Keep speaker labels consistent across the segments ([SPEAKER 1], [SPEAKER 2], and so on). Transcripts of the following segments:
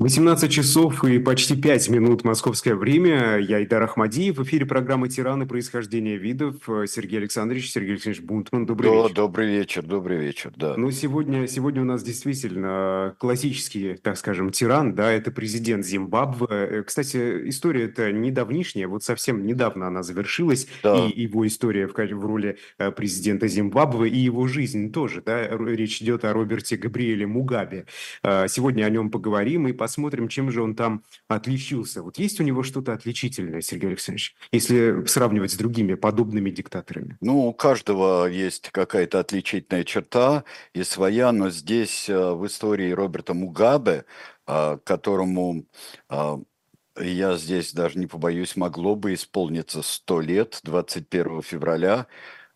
[SPEAKER 1] 18 часов и почти 5 минут московское время. Я Идар Ахмадиев. В эфире программы «Тираны. Происхождение видов». Сергей Александрович, Сергей Александрович Бунтман. Добрый
[SPEAKER 2] Да,
[SPEAKER 1] вечер.
[SPEAKER 2] добрый вечер, добрый вечер, да.
[SPEAKER 1] Ну, сегодня, сегодня у нас действительно классический, так скажем, тиран, да, это президент Зимбабве. Э, Кстати, история это недавнишняя, вот совсем недавно она завершилась,
[SPEAKER 2] Да.
[SPEAKER 1] и его история в, в роли э, президента Зимбабве, и его жизнь тоже, да, речь идет о Роберте Габриэле Мугабе. Э, Сегодня о нем поговорим и посмотрим, чем же он там отличился. Вот есть у него что-то отличительное, Сергей Александрович, если сравнивать с другими подобными диктаторами?
[SPEAKER 2] Ну, у каждого есть какая-то отличительная черта и своя, но здесь э, в истории Роберта Мугабе, а, которому а, я здесь даже не побоюсь, могло бы исполниться 100 лет, 21 февраля.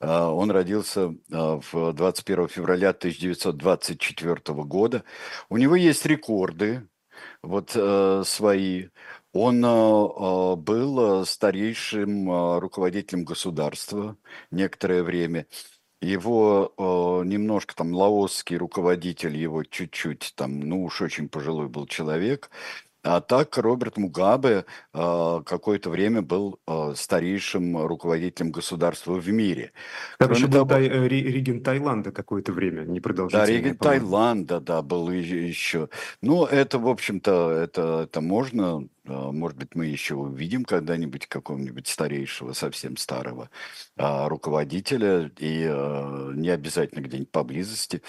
[SPEAKER 2] Он родился в 21 февраля 1924 года. У него есть рекорды, вот э, свои. Он э, э, был э, старейшим э, руководителем государства некоторое время. Его э, немножко там лаосский руководитель, его чуть-чуть там, ну уж очень пожилой был человек. А так Роберт Мугабе э, какое-то время был э, старейшим руководителем государства в мире.
[SPEAKER 1] Там
[SPEAKER 2] Кроме
[SPEAKER 1] еще был
[SPEAKER 2] того,
[SPEAKER 1] тай- э, ре- регент Таиланда какое-то время,
[SPEAKER 2] да,
[SPEAKER 1] непродолжительное,
[SPEAKER 2] регент. Таиланда, да, был еще. Ну, это, в общем-то, это, это можно. а, Может быть, мы еще увидим когда-нибудь какого-нибудь старейшего, совсем старого а, руководителя, и а, не обязательно где-нибудь поблизости.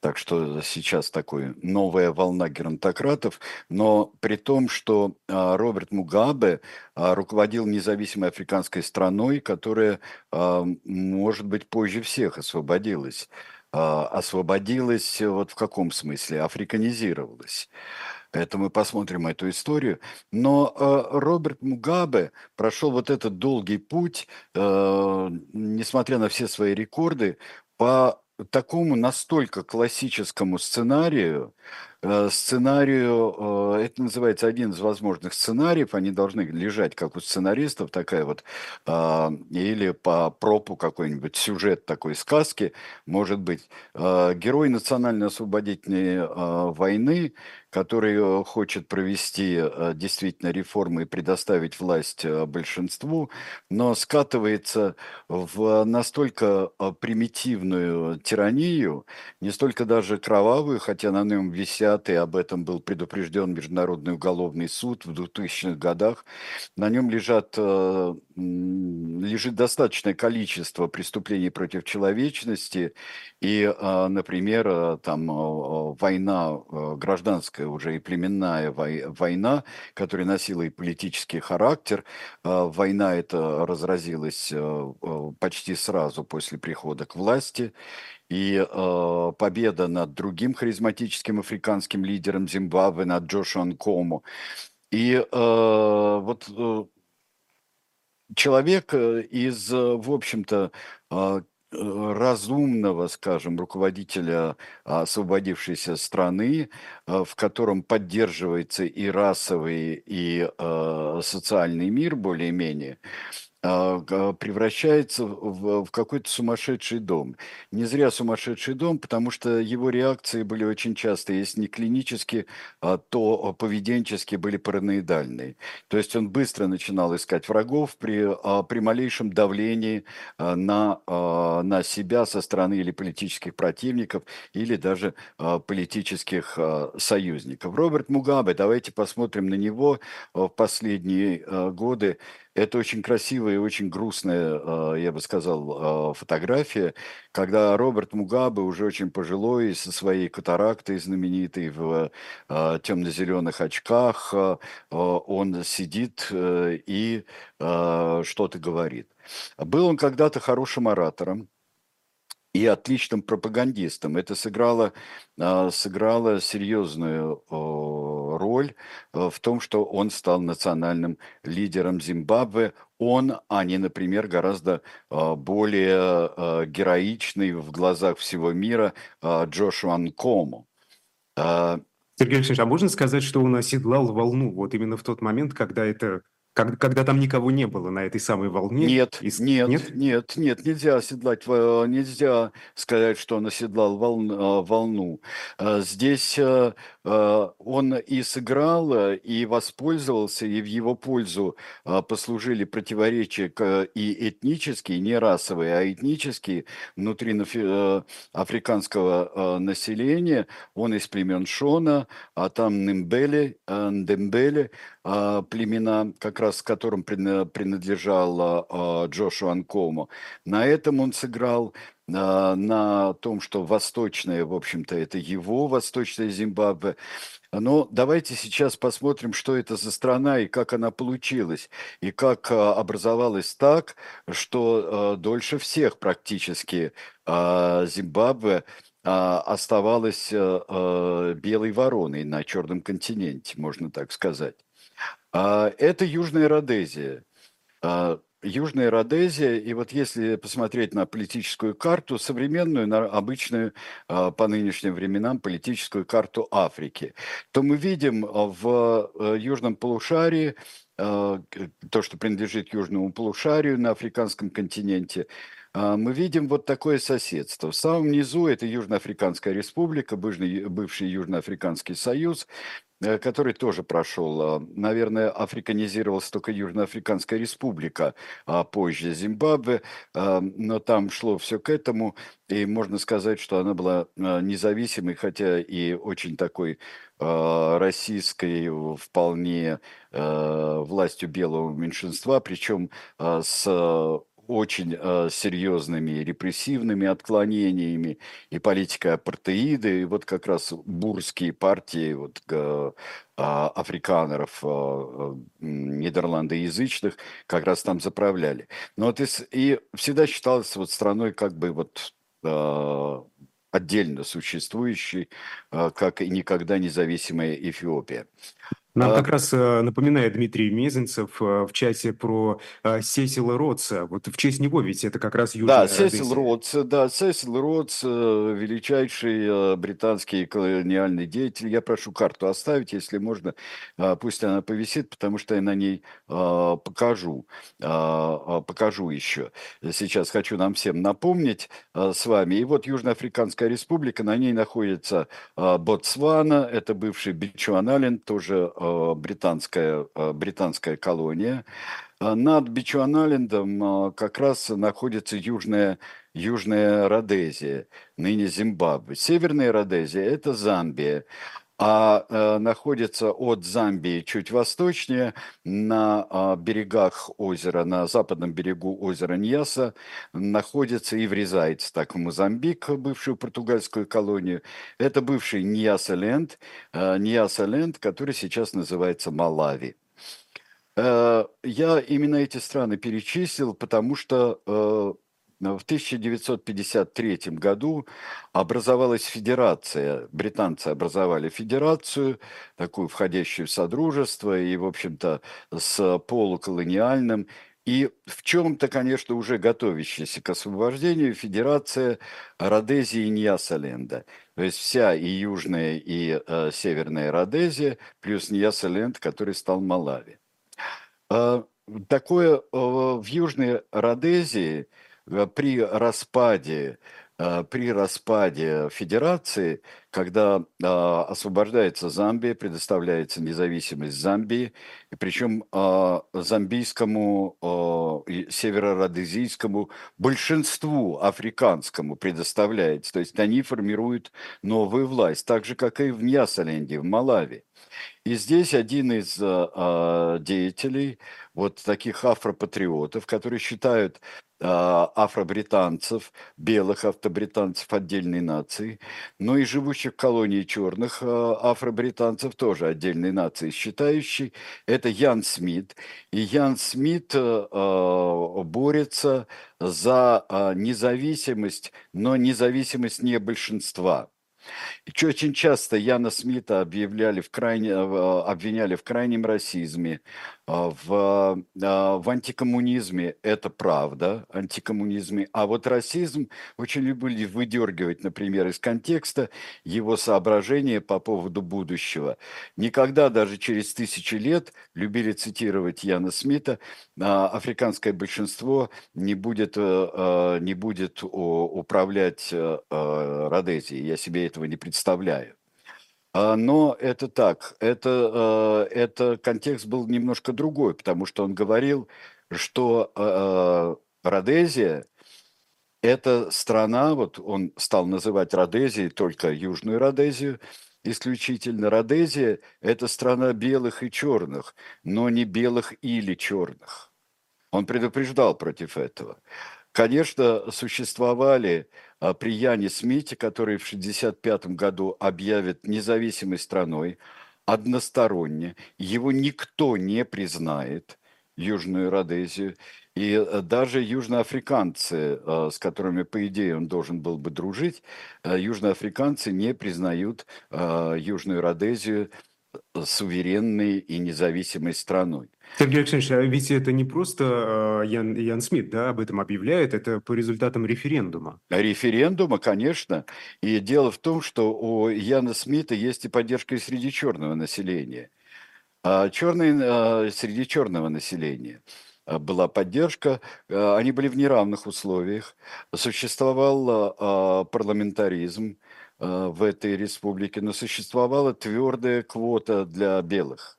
[SPEAKER 2] Так что сейчас такой новая волна геронтократов, но при том, что а, Роберт Мугабе а, руководил независимой африканской страной, которая, а, может быть, позже всех освободилась. Освободилась вот в каком смысле? Африканизировалась. Это мы посмотрим эту историю. Но э, Роберт Мугабе прошел вот этот долгий путь, э, несмотря на все свои рекорды, по такому настолько классическому сценарию, сценарию, э, это называется один из возможных сценариев, они должны лежать как у сценаристов, такая вот, а, или по пропу какой-нибудь сюжет такой сказки, может быть, э, герой национально-освободительной э, войны, который э, хочет провести э, действительно реформы и предоставить власть э, большинству, но скатывается в настолько э, примитивную тиранию, не столько даже кровавую, хотя на нем висят, и об этом был предупрежден Международный уголовный суд в 2000-х годах, на нем лежат, э, лежит достаточное количество преступлений против человечности, и, э, например, э, там война гражданская уже и племенная вой- война, которая носила и политический характер. Война эта разразилась почти сразу после прихода к власти. И э, победа над другим харизматическим африканским лидером Зимбабве, над Джошуа Нкому. И э, вот э, человек э, из, э, в общем-то, э, э, разумного, скажем, руководителя а, освободившейся страны, э, в котором поддерживается и расовый, и э, социальный мир более-менее, превращается в, в какой-то сумасшедший дом. Не зря сумасшедший дом, потому что его реакции были очень часто, если не клинические, а, то поведенчески были параноидальные. То есть он быстро начинал искать врагов при, а, при малейшем давлении а, на, а, на себя со стороны или политических противников, или даже а, политических а, союзников. Роберт Мугабе, давайте посмотрим на него а, в последние а, годы. Это очень красивая и очень грустная, а, я бы сказал, а, фотография, когда Роберт Мугабе уже очень пожилой, со своей катарактой знаменитой в темно-зеленых очках, а, а, он сидит э, и а, что-то говорит. Был он когда-то хорошим оратором, и отличным пропагандистом. Это сыграло, а, сыграло серьезную роль э, в том, что он стал национальным лидером Зимбабве. Он, а не, например, гораздо а, более а, героичный в глазах всего мира Джошуа Нкому.
[SPEAKER 1] Сергей Алексеевич, а можно сказать, что он оседлал волну вот именно в тот момент, когда это Как, когда там никого не было на этой самой волне?
[SPEAKER 2] Нет,
[SPEAKER 1] Из...
[SPEAKER 2] нет,
[SPEAKER 1] Нет?
[SPEAKER 2] нет, нет, нельзя оседлать, нельзя сказать, что он оседлал волн- а, волну. А, Здесь а, он и сыграл, и воспользовался, и в его пользу послужили противоречия и этнические, не расовые, а этнические внутри африканского населения. Он из племен Шона, а там Нимбели, а, племена, как раз которым прина- принадлежал а, а, Джошуа Анкомо. На этом он сыграл, а, на том, что восточное, в общем-то, это его восточная Зимбабве. Но давайте сейчас посмотрим, что это за страна и как она получилась, и как а, образовалась так, что а, дольше всех практически а, Зимбабве а, оставалась а, а, белой вороной на Черном континенте, можно так сказать. А, Это Южная Родезия. А, Южная Родезия, и вот если посмотреть на политическую карту, современную, на обычную а, по нынешним временам политическую карту Африки, то мы видим в э, южном полушарии, то, что принадлежит южному полушарию на африканском континенте, мы видим вот такое соседство. В самом низу это Южноафриканская республика, бывший, Южноафриканский союз, который тоже прошел, а, наверное, африканизировалась только Южноафриканская республика, а позже Зимбабве, а, но там шло все к этому, и можно сказать, что она была а, независимой, хотя и очень такой российской э, вполне властью белого меньшинства, причем с очень а, серьезными репрессивными отклонениями и политикой апартеида, и вот как раз бурские партии вот, а, африканеров, а, а, м, нидерландоязычных, как раз там заправляли. Но вот и, и всегда считалось вот страной как бы вот а, отдельно существующей, как и никогда независимая Эфиопия.
[SPEAKER 1] Нам как раз э, напоминает Дмитрий Мезенцев э, в чате про э, Сесила Ротса. Вот в честь него ведь это как раз
[SPEAKER 2] Да,
[SPEAKER 1] Южная
[SPEAKER 2] Сесил
[SPEAKER 1] Родезия.
[SPEAKER 2] Ротс, да, Сесил Ротс, величайший британский колониальный деятель. Я прошу карту оставить, если можно, а, пусть она повисит, потому что я на ней а, покажу, а, покажу еще. Сейчас хочу нам всем напомнить с вами. И вот Южноафриканская республика, на ней находится Ботсвана, это бывший Бичуанален, тоже британская, а, британская колония. А Над Бичуанайлендом а, как раз находится южная, южная Родезия, ныне Зимбабве. Северная Родезия– это Замбия, а э, находится от Замбии чуть восточнее, на а, берегах озера, на западном берегу озера Ньяса, находится и врезается так в Мозамбик, бывшую португальскую колонию. Это бывший Ньяса-Ленд, э, Ньяса-Ленд, который сейчас называется Малави. Э, Я именно эти страны перечислил, потому что в 1953 году образовалась федерация, британцы образовали федерацию, такую входящую в Содружество и, в общем-то, с полуколониальным и в чем-то, конечно, уже готовящаяся к освобождению федерация Родезии и Ньясаленда. То есть вся и южная, и э, северная Родезия, плюс Ньясаленд, который стал Малави. А, Такое э, в Южной Родезии э, при распаде, э, при распаде федерации, когда а, освобождается Замбия, предоставляется независимость Замбии, и причем замбийскому, и северородезийскому большинству африканскому предоставляется, то есть они формируют новую власть, так же, как и в Ньясаленде, в Малави. И здесь один из деятелей, вот таких афропатриотов, которые считают афробританцев, белых автобританцев отдельной нацией, но и живущих в колонии черных а, афробританцев тоже отдельной нацией считающей, это Ян Смит. И Ян Смит а, а, борется за а, независимость, но независимость не большинства. И очень часто Яна Смита объявляли в крайне, обвиняли в крайнем расизме, а, в, а, в антикоммунизме это правда, антикоммунизме, а вот расизм очень любили выдергивать, например, из контекста его соображения по поводу будущего. Никогда даже через тысячи лет любили цитировать Яна Смита, а, африканское большинство не будет, не будет управлять Родезией. Я себе этого не представляю. А, но это так, это, э, это контекст был немножко другой, потому что он говорил, что э, Родезия – это страна, вот он стал называть Родезией только Южную Родезию, исключительно Родезия – это страна белых и черных, но не белых или черных. Он предупреждал против этого. Конечно, существовали а, при Яне Смите, который в 1965 году объявит независимой страной, односторонне, его никто не признает, Южную Родезию, и э, даже южноафриканцы, а, с которыми, по идее, он должен был бы дружить, а, южноафриканцы не признают Южную Родезию суверенной и независимой страной.
[SPEAKER 1] Сергей Александрович, а ведь это не просто э, Ян, Ян Смит да, об этом объявляет, это по результатам референдума.
[SPEAKER 2] Референдума, конечно. И дело в том, что у Яна Смита есть и поддержка и среди черного населения. А черные, а, среди черного населения а, была поддержка, они были в неравных условиях, существовал парламентаризм в этой республике, но существовала твердая квота для белых.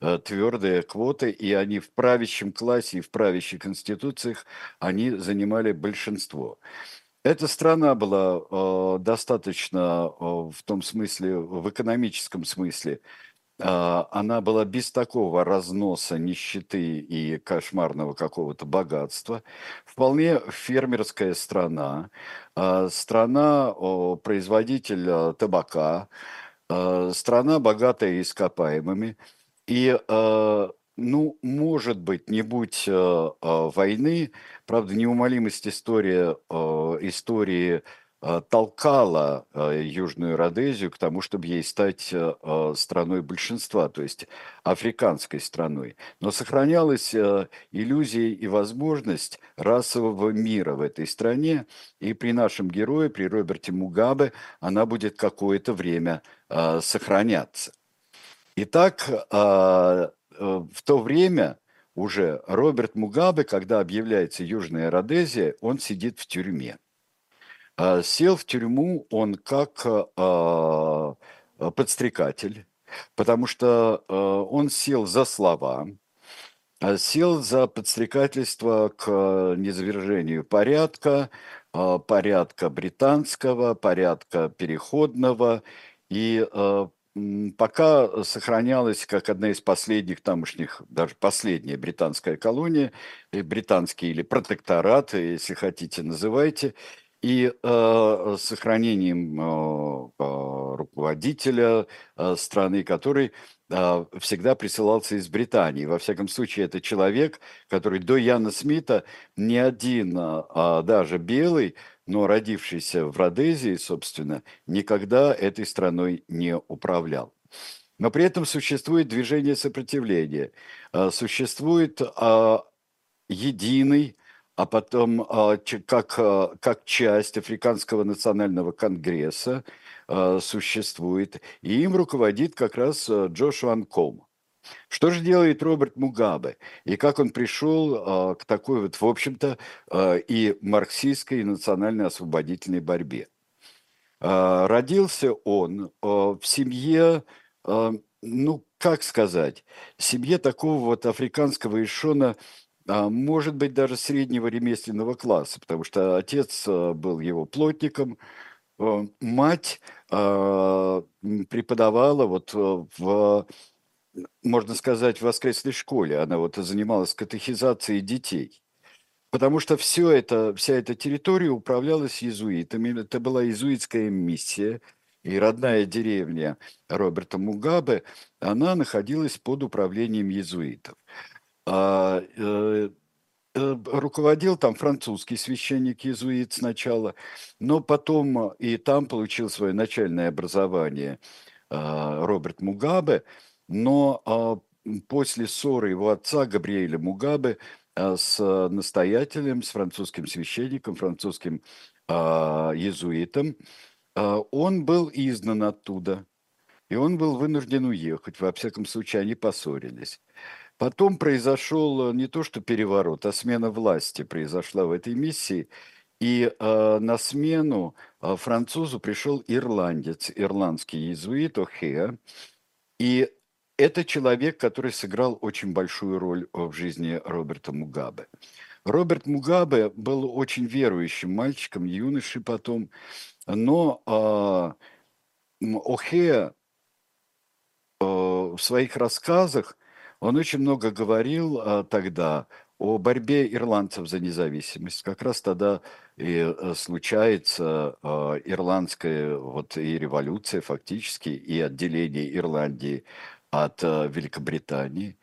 [SPEAKER 2] Э, твердые квоты, и они в правящем классе и в правящих институциях, они занимали большинство. Эта страна была э, достаточно э, в том смысле, в экономическом смысле, э, она была без такого разноса нищеты и кошмарного какого-то богатства. Вполне фермерская страна, э, страна э, производитель э, табака, э, страна богатая ископаемыми – и, э, ну, может быть, не будь э, э, войны, правда, неумолимость истории, истории толкала Южную Родезию к тому, чтобы ей стать страной большинства, то есть африканской страной. Но сохранялась иллюзия и возможность расового мира в этой стране, и при нашем герое, при Роберте Мугабе, она будет какое-то время сохраняться. Итак, а, э, в то время уже Роберт Мугабе, когда объявляется Южная Родезия, он сидит в тюрьме. А, сел в тюрьму он как а, подстрекатель, потому что он сел за слова, сел за подстрекательство к низвержению порядка, порядка британского, порядка переходного, и пока сохранялась как одна из последних тамошних, даже последняя британская колония, британский или протекторат, если хотите, называйте, и э, сохранением э, э, руководителя э, страны, который э, всегда присылался из Британии. Во всяком случае, это человек, который до Яна Смита ни один, э, даже белый, но родившийся в Родезии, собственно, никогда этой страной не управлял. Но при этом существует движение сопротивления, а, существует а, единый, а потом а, как, как часть Африканского национального конгресса существует, и им руководит как раз Джошуа Анком. Что же делает Роберт Мугабе? И как он пришел а, к такой вот, в общем-то, а, и марксистской, и национальной освободительной борьбе? А, родился он а, в семье, а, ну, как сказать, семье такого вот африканского ишона, а, может быть, даже среднего ремесленного класса, потому что отец а, был его плотником, а, мать а, преподавала вот а, в можно сказать, в воскресной школе. Она вот занималась катехизацией детей. Потому что все это, вся эта территория управлялась иезуитами. Это была иезуитская миссия. И родная деревня Роберта Мугабе, она находилась под управлением иезуитов. А, э, э, руководил там французский священник-иезуит сначала, но потом и там получил свое начальное образование Роберт Мугабе, но после ссоры его отца Габриэля Мугабе с настоятелем, с французским священником, французским иезуитом, он был изгнан оттуда, и он был вынужден уехать. Во всяком случае, они поссорились. Потом произошел не то что переворот, а смена власти произошла в этой миссии. И э, на смену э, французу пришел ирландец, ирландский иезуит О'Хеа. И это человек, который сыграл очень большую роль в жизни Роберта Мугабе. Роберт Мугабе был очень верующим мальчиком, юношей потом, но э, О'Хеа э, в своих рассказах он очень много говорил э, тогда о борьбе ирландцев за независимость. Как раз тогда и э, случается э, ирландская вот и революция фактически, и отделение Ирландии от э, Великобритании.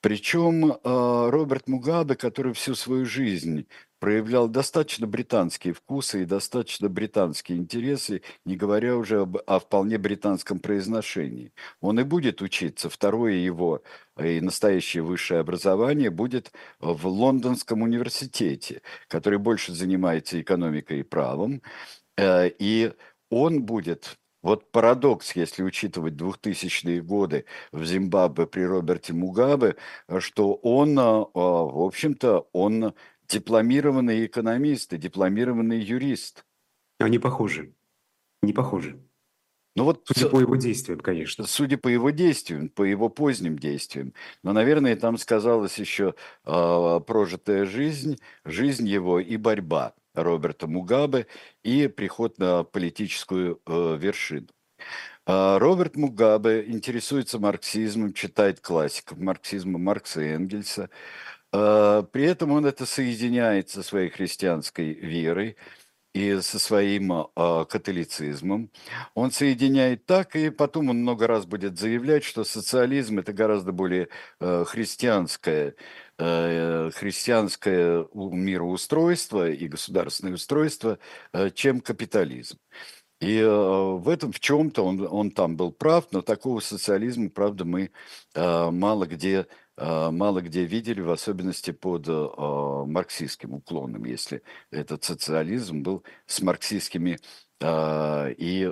[SPEAKER 2] Причем э, Роберт Мугабе, который всю свою жизнь проявлял достаточно британские вкусы и достаточно британские интересы, не говоря уже об, о вполне британском произношении. Он и будет учиться. Второе его э, и настоящее высшее образование будет в Лондонском университете, который больше занимается экономикой и правом. Э, и он будет вот парадокс, если учитывать 2000-е годы в Зимбабве при Роберте Мугабе, что он, э, в общем-то, он дипломированный экономист и дипломированный юрист.
[SPEAKER 1] Они похожи. Не похожи.
[SPEAKER 2] Ну вот,
[SPEAKER 1] судя по его действиям, конечно.
[SPEAKER 2] Судя по его действиям, по его поздним действиям. Но, наверное, там сказалась еще э, прожитая жизнь, жизнь его и борьба Роберта Мугабе и приход на политическую э, вершину. Роберт Мугабе интересуется марксизмом, читает классиков марксизма Маркса и Энгельса. А, при этом он это соединяет со своей христианской верой и со своим э, католицизмом. Он соединяет так, и потом он много раз будет заявлять, что социализм это гораздо более э, христианское, христианское мироустройство и государственное устройство, чем капитализм. И в этом в чем-то он, он там был прав, но такого социализма, правда, мы мало где а, мало где видели, в особенности под а, марксистским уклоном, если этот социализм был с марксистскими а, и,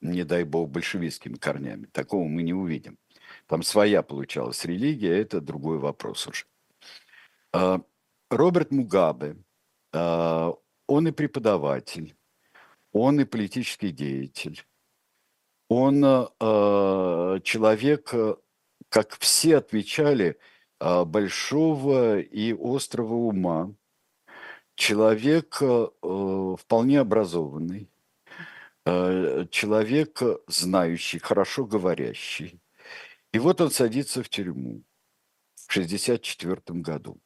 [SPEAKER 2] не дай бог, большевистскими корнями. Такого мы не увидим. Там своя получалась религия, это другой вопрос уже. Роберт Мугабе, он и преподаватель, он и политический деятель, он человек как все отмечали, а, большого и острого ума, человек э, вполне образованный, э, человек знающий, хорошо говорящий. И вот он садится в тюрьму в 1964 году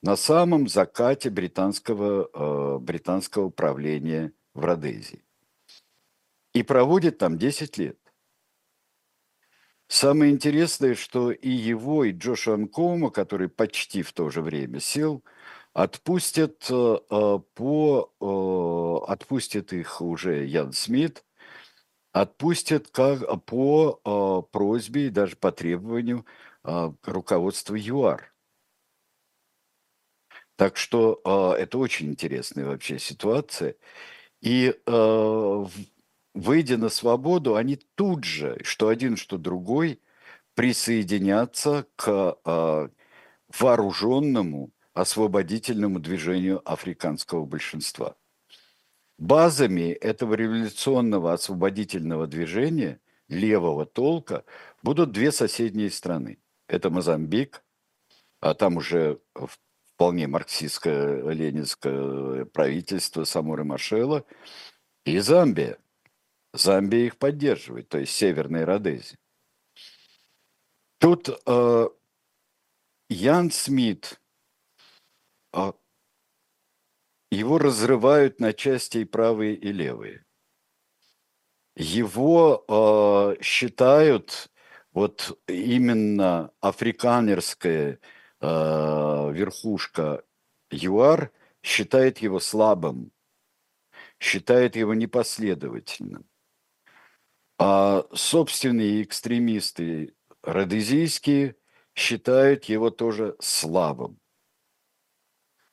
[SPEAKER 2] на самом закате британского, э, британского правления в Родезии. И проводит там 10 лет. Самое интересное, что и его, и Джоша Анкома, который почти в то же время сел, отпустят э, э, по э, отпустит их уже Ян Смит, отпустят как по просьбе и даже по требованию руководства ЮАР. Так что это очень интересная вообще ситуация. И выйдя на свободу, они тут же, что один, что другой, присоединятся к э, вооруженному освободительному движению африканского большинства. Базами этого революционного освободительного движения левого толка будут две соседние страны. Это Мозамбик, а там уже вполне марксистское ленинское правительство Самуры Машела, и Замбия – Замбия их поддерживает, то есть Северной Родезии. Тут э, Ян Смит, э, его разрывают на части и правые, и левые. Его э, считают вот именно африканерское верхушка ЮАР считает его слабым, считает его непоследовательным. А собственные экстремисты родезийские считают его тоже слабым.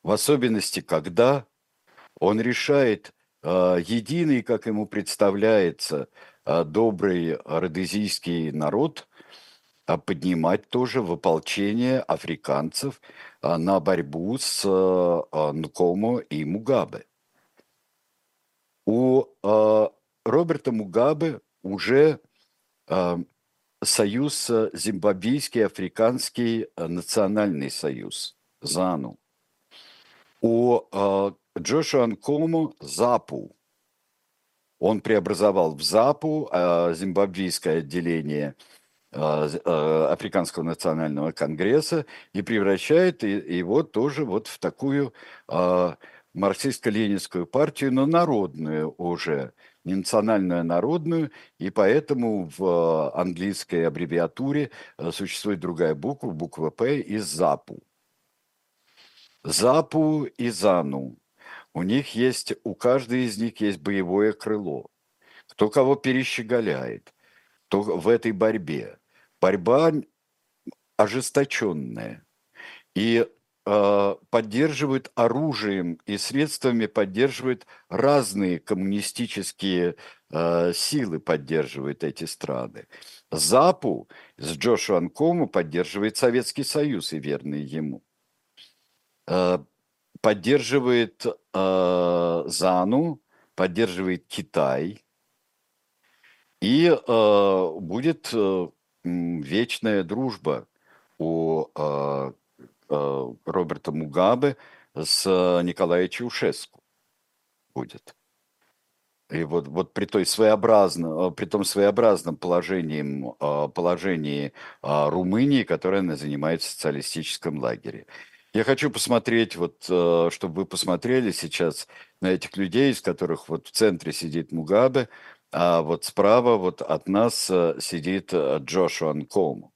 [SPEAKER 2] В особенности, когда он решает э, единый, как ему представляется, э, добрый родезийский народ э, поднимать тоже в ополчение африканцев на борьбу с э, Нкомо и Мугабе. У Роберта Мугабе уже э, союз Зимбабвийский Африканский национальный союз, ЗАНУ. У э, Джошуа Нкому ЗАПУ. Он преобразовал в ЗАПУ э, зимбабвийское отделение э, Африканского национального конгресса и превращает его тоже вот в такую э, марксистско-ленинскую партию, но народную уже, не национальную, а народную, и поэтому в э, английской аббревиатуре э, существует другая буква, буква «П» из «ЗАПУ». ЗАПУ и ЗАНУ. У них есть, у каждой из них есть боевое крыло. Кто кого перещеголяет, то в этой борьбе. Борьба ожесточенная. И поддерживают оружием и средствами, поддерживают разные коммунистические э, силы, поддерживают эти страны. ЗАПу с Джошуа Кому поддерживает Советский Союз и верные ему. Э, поддерживает ЗАНУ, поддерживает Китай. И будет вечная дружба у Э, Роберта Мугабе с Николаем Чаушеску будет. И вот, вот при, той своеобразном, э, при том своеобразном положении, э, положении Румынии, которое она занимает в социалистическом лагере. Я хочу посмотреть, вот, чтобы вы посмотрели сейчас на этих людей, из которых вот в центре сидит Мугабе, а вот справа вот от нас сидит Джошуа Нкому.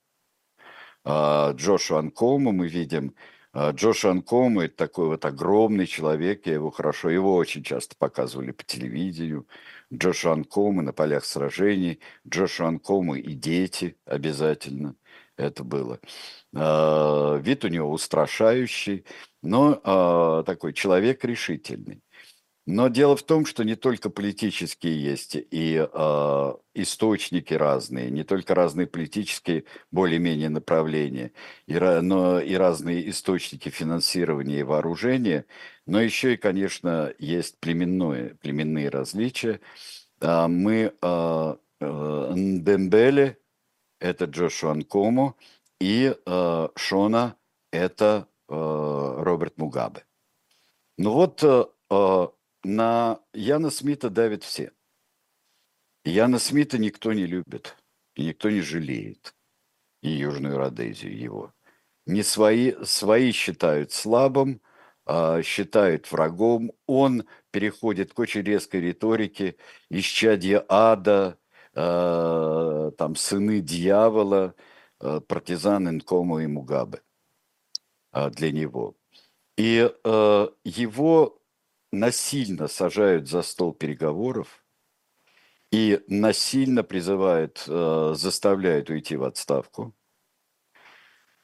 [SPEAKER 2] А, Джошу Анкому мы видим. А, Джошу Анкому – это такой вот огромный человек, я его хорошо, его очень часто показывали по телевидению. Джошу Анкому на полях сражений, Джошу Анкому и дети обязательно это было. А, вид у него устрашающий, но такой человек решительный. Но дело в том, что не только политические есть и э, источники разные, не только разные политические более-менее направления, и, но и разные источники финансирования и вооружения, но еще и, конечно, есть племенное, племенные различия. Э, мы э, э, Ndembele – это Джошуа Нкому, и э, Шона – это э, Роберт Мугабе. Ну вот э, на Яна Смита давят все. Яна Смита никто не любит, никто не жалеет, и Южную Родезию его. Не свои, свои считают слабым, а считают врагом. Он переходит к очень резкой риторике, исчадье ада, э, там, сыны дьявола, э, партизан Инкому и Мугабе э, для него. И э, его насильно сажают за стол переговоров и насильно призывают, э, заставляют уйти в отставку.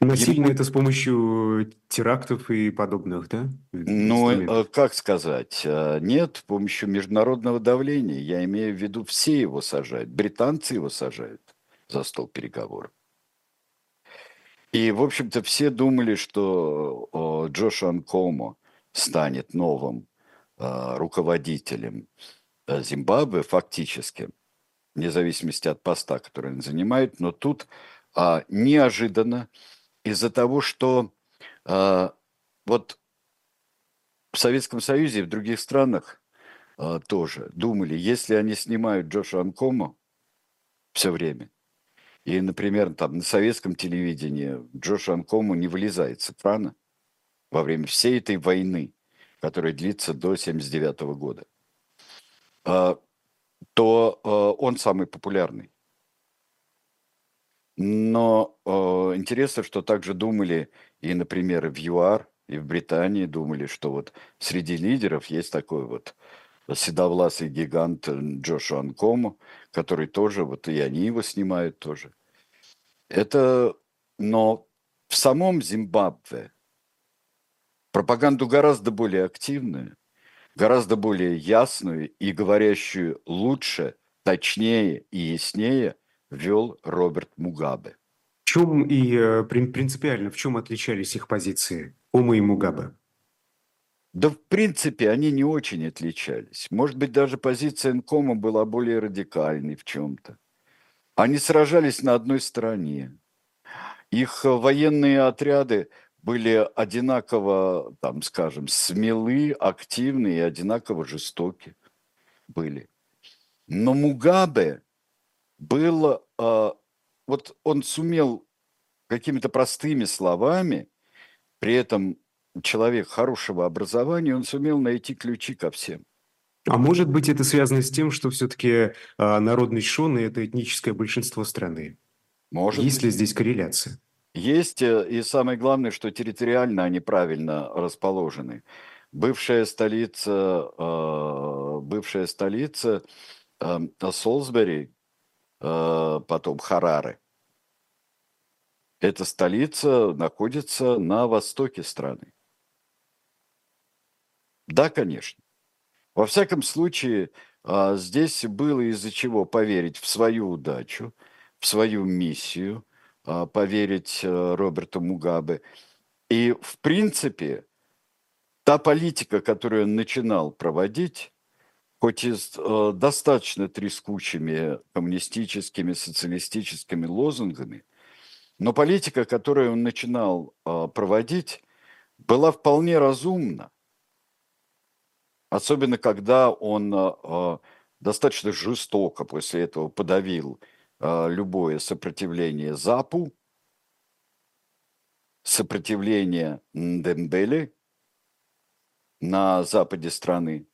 [SPEAKER 1] Насильно Ему... это с помощью терактов и подобных, да?
[SPEAKER 2] Ну, э, как сказать, э, нет, с помощью международного давления. Я имею в виду, все его сажают, британцы его сажают за стол переговоров. И, в общем-то, все думали, что Джош Анкомо станет новым Э, руководителем э, Зимбабве фактически, вне зависимости от поста, который он занимает, но тут а, неожиданно из-за того, что а, вот в Советском Союзе и в других странах а, тоже думали, если они снимают Джоша Анкома все время, и, например, там на советском телевидении Джош Анкому не вылезает с экрана во время всей этой войны, который длится до 1979 года, а, то а, он самый популярный. Но э, интересно, что также думали и, например, в ЮАР, и в Британии думали, что вот среди лидеров есть такой вот седовласый гигант Джошуа Анкому, который тоже, вот и они его снимают тоже. Это, но в самом Зимбабве пропаганду гораздо более активную, гораздо более ясную и говорящую лучше, точнее и яснее вел Роберт Мугабе.
[SPEAKER 1] В чем и э, принципиально, в чем отличались их позиции, Ума и Мугабе?
[SPEAKER 2] Да, в принципе, они не очень отличались. Может быть, даже позиция Нкома была более радикальной в чем-то. Они сражались на одной стороне. Их военные отряды были одинаково, там, скажем, смелы, активны и одинаково жестоки были. Но Мугабе был, э, вот он сумел какими-то простыми словами, при этом человек хорошего образования, он сумел найти ключи ко всем.
[SPEAKER 1] А может быть, это связано с тем, что все-таки а, народный шоны – это этническое большинство страны? Может Есть ли здесь корреляция?
[SPEAKER 2] Есть, э, и самое главное, что территориально они правильно расположены. Бывшая столица, э, бывшая столица э, Солсбери, потом Харары, эта столица находится на востоке страны. Да, конечно. Во всяком случае, здесь было из-за чего поверить в свою удачу, в свою миссию, поверить э, Роберту Мугабе. И, в принципе, та политика, которую он начинал проводить, хоть и с э, достаточно трескучими коммунистическими, социалистическими лозунгами, но политика, которую он начинал а, проводить, была вполне разумна. Особенно когда он а, а, достаточно жестоко после этого подавил а, любое сопротивление ЗАПу, сопротивление Ndembele на западе страны.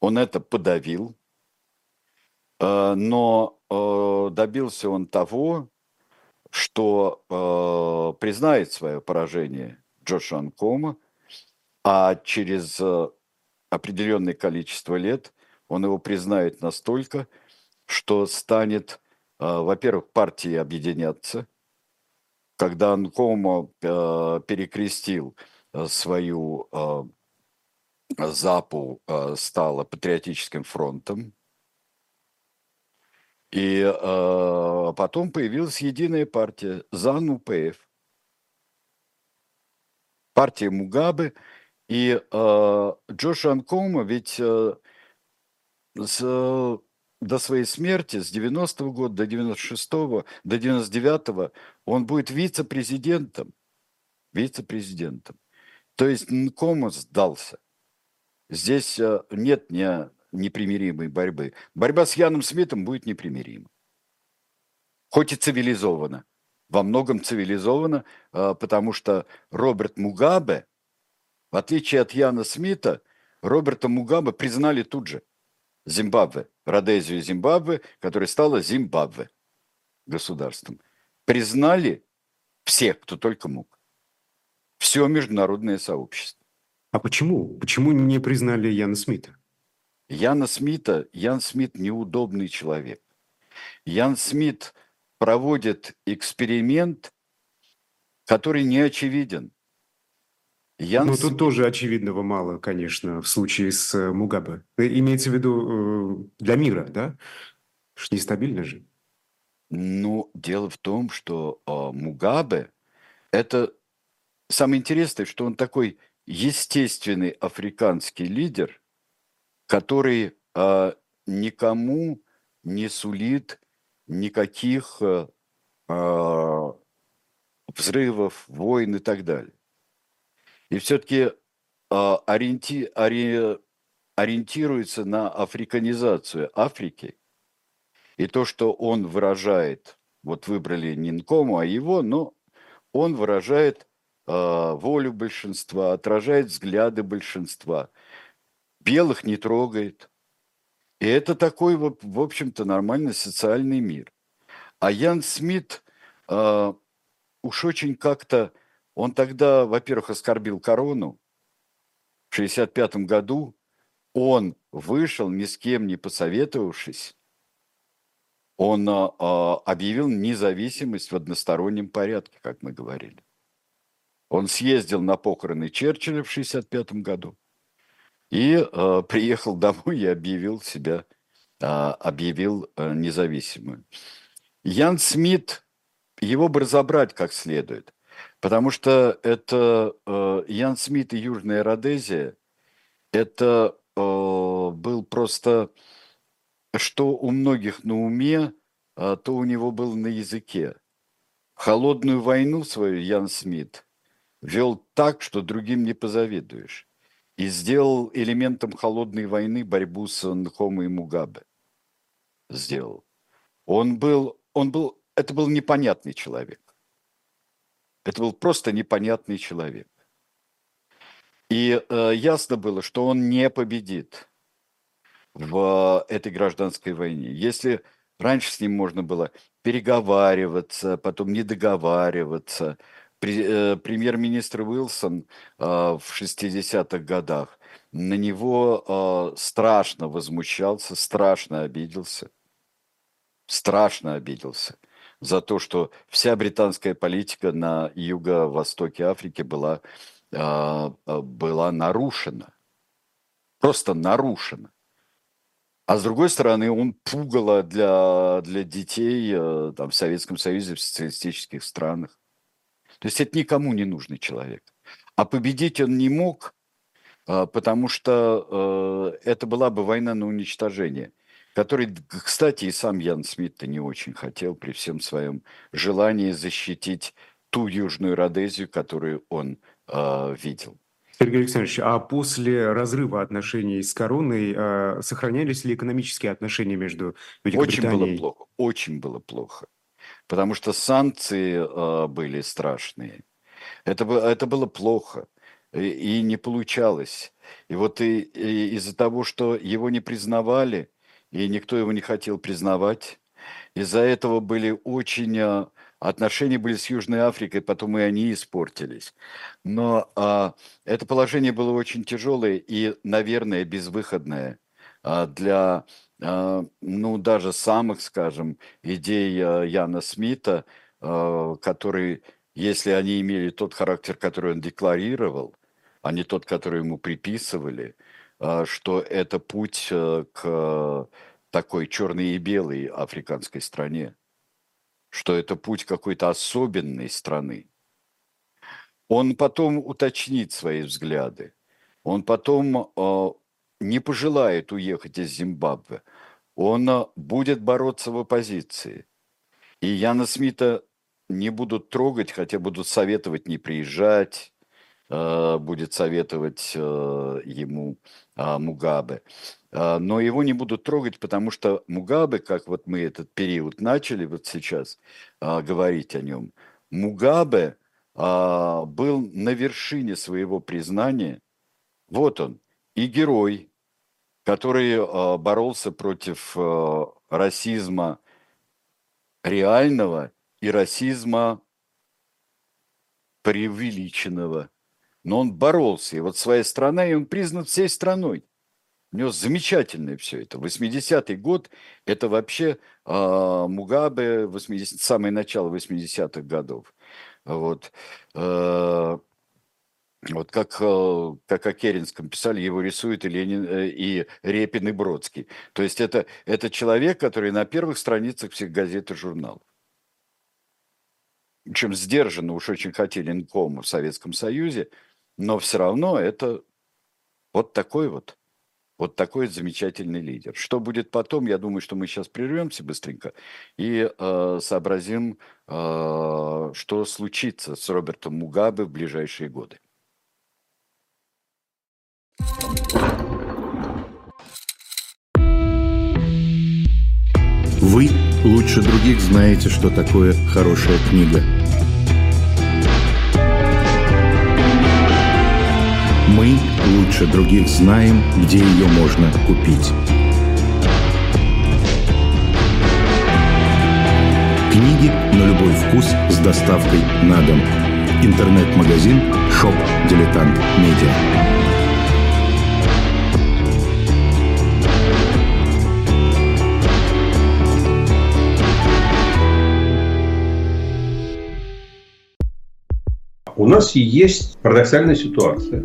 [SPEAKER 2] Он это подавил, но добился он того, что признает свое поражение Джошуа Анкома, а через определенное количество лет, он его признает настолько, что станет, во-первых, партии объединяться, когда Анкомо а, перекрестил а, свою ЗАПу, стала патриотическим фронтом, и потом появилась единая партия ЗАН-УПФ. Партия Мугабе – и э, Джош Анкома ведь э, до своей смерти, с 90-го года до 96-го, до 99-го, он будет вице-президентом. Вице-президентом. То есть Нкома сдался. Здесь э, нет не, непримиримой борьбы. Борьба с Яном Смитом будет непримирима. Хоть и цивилизованно. Во многом цивилизованно, э, потому что Роберт Мугабе – в отличие от Яна Смита, Роберта Мугаба признали тут же. Зимбабве, Родезию Зимбабве, которая стала Зимбабве государством. Признали всех, кто только мог. Все международное сообщество.
[SPEAKER 1] А почему? Почему не признали Яна Смита?
[SPEAKER 2] Яна Смита, Ян Смит неудобный человек. Ян Смит проводит эксперимент, который не очевиден.
[SPEAKER 1] Ян... Ну, тут тоже очевидного мало, конечно, в случае с э, Мугабе. Э, имеется в виду э, для мира, да? Что нестабильно же.
[SPEAKER 2] Ну, дело в том, что э, Мугабе – это самое интересное, что он такой естественный африканский лидер, который э, никому не сулит никаких э, взрывов, войн и так далее. И все-таки а, ориенти, ори, ориентируется на африканизацию Африки. И то, что он выражает, вот выбрали не Нкому, а его, но он выражает э, волю большинства, отражает взгляды большинства. Белых не трогает. И это такой, вот, в общем-то, нормальный социальный мир. А Ян Смит, э, уж очень как-то, он тогда, во-первых, оскорбил корону. В 1965 году он вышел, ни с кем не посоветовавшись, он э, объявил независимость в одностороннем порядке, как мы говорили. Он съездил на похороны Черчилля в 1965 году и э, приехал домой и объявил себя, э, объявил независимым. Ян Смит, его бы разобрать как следует, потому что это э, Ян Смит и Южная Родезия, это э, был просто, что у многих на уме, э, то у него было на языке. Холодную войну свою Ян Смит вел так, что другим не позавидуешь и сделал элементом холодной войны борьбу с Нхомо и Мугабе. Сделал. Он был, он был, это был непонятный человек. Это был просто непонятный человек. И э, ясно было, что он не победит в э, этой гражданской войне. Если раньше с ним можно было переговариваться, потом не договариваться, Э, премьер-министр Уилсон а, в 60-х годах на него а, страшно возмущался, страшно обиделся, страшно обиделся за то, что вся британская политика на юго-востоке Африки была, а, была нарушена. Просто нарушена. А с другой стороны, он пугало для, для детей э, там, в Советском Союзе, в социалистических странах. То есть это никому не нужный человек. А победить он не мог, а, потому что э, это была бы война на уничтожение, который, кстати, и сам Ян Смит-то не очень хотел при всем своем желании защитить ту Южную Родезию, которую он э, видел.
[SPEAKER 1] Сергей Александрович, а после разрыва отношений с короной э, сохранялись ли экономические отношения между
[SPEAKER 2] Великобританией? Очень было плохо, очень было плохо потому что санкции э, были страшные. Это, это было плохо и, и не получалось. И вот и, и из-за того, что его не признавали, и никто его не хотел признавать, из-за этого были очень... Э, отношения были с Южной Африкой, потом и они испортились. Но а, это положение было очень тяжелое и, наверное, безвыходное а, для а, ну, даже самых, скажем, идей а, Яна Смита, а, которые, если они имели тот характер, который он декларировал, а не тот, который ему приписывали, что это путь к такой черной и белой африканской стране, что это путь какой-то особенной страны. Он потом уточнит свои взгляды, он потом не пожелает уехать из Зимбабве, он а, будет бороться в оппозиции. И Яна Смита не будут трогать, хотя будут советовать не приезжать, а, будет советовать а, Мугабе. Но его не будут трогать, потому что Мугабе, как вот мы этот период начали вот сейчас говорить о нем, Мугабе был на вершине своего признания. Вот он, и герой, который боролся против расизма реального и расизма преувеличенного. Но он боролся. И вот своей страной, он признан всей страной. У него замечательное все это. 80-й год – это вообще э, Мугабе, 80, самое начало 80-х годов. Вот. Э, вот как, э, как о Керенском писали, его рисуют и Ленин, э, и Репин, и Бродский. То есть это, это человек, который на первых страницах всех газет и журналов. Причем сдержанно уж очень хотели Нкому в Советском Союзе, но все равно это вот такой вот, вот такой замечательный лидер. Что будет потом, я думаю, что мы сейчас прервемся быстренько и э, сообразим, э, что случится с Робертом Мугабе в ближайшие годы.
[SPEAKER 3] Вы лучше других знаете, что такое хорошая книга. Мы лучше других знаем, где ее можно купить. Книги на любой вкус с доставкой на дом. Интернет-магазин «Shop Дилетант Медиа».
[SPEAKER 4] У нас есть парадоксальная ситуация.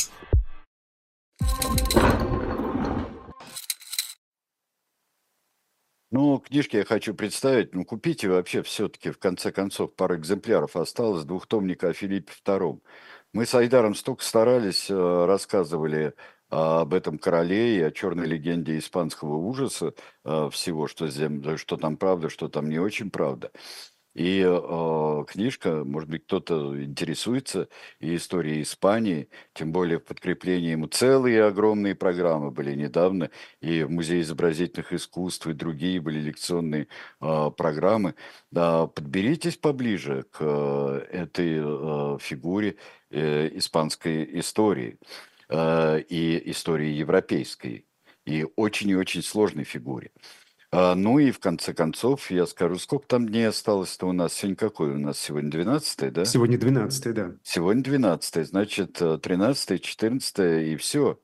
[SPEAKER 2] Книжки я хочу представить. Ну, купите вообще все-таки, в конце концов, пару экземпляров осталось двухтомника о Филиппе II. Мы с Айдаром столько старались, э, рассказывали об этом короле и о черной легенде испанского ужаса, э, всего, что, зем- что там правда, что там не очень правда. И э, книжка, может быть, кто-то интересуется и историей Испании, тем более в подкреплении ему целые огромные программы были недавно, и в Музее изобразительных искусств, и другие были лекционные э, программы. Да, подберитесь поближе к э, этой э, фигуре э, испанской истории э, и истории европейской, и очень и очень сложной фигуре. А, ну и в конце концов, я скажу, сколько там дней осталось-то у нас? Сегодня какой у нас? Сегодня 12 да?
[SPEAKER 1] Сегодня 12 да.
[SPEAKER 2] Сегодня 12 значит, 13 14 и все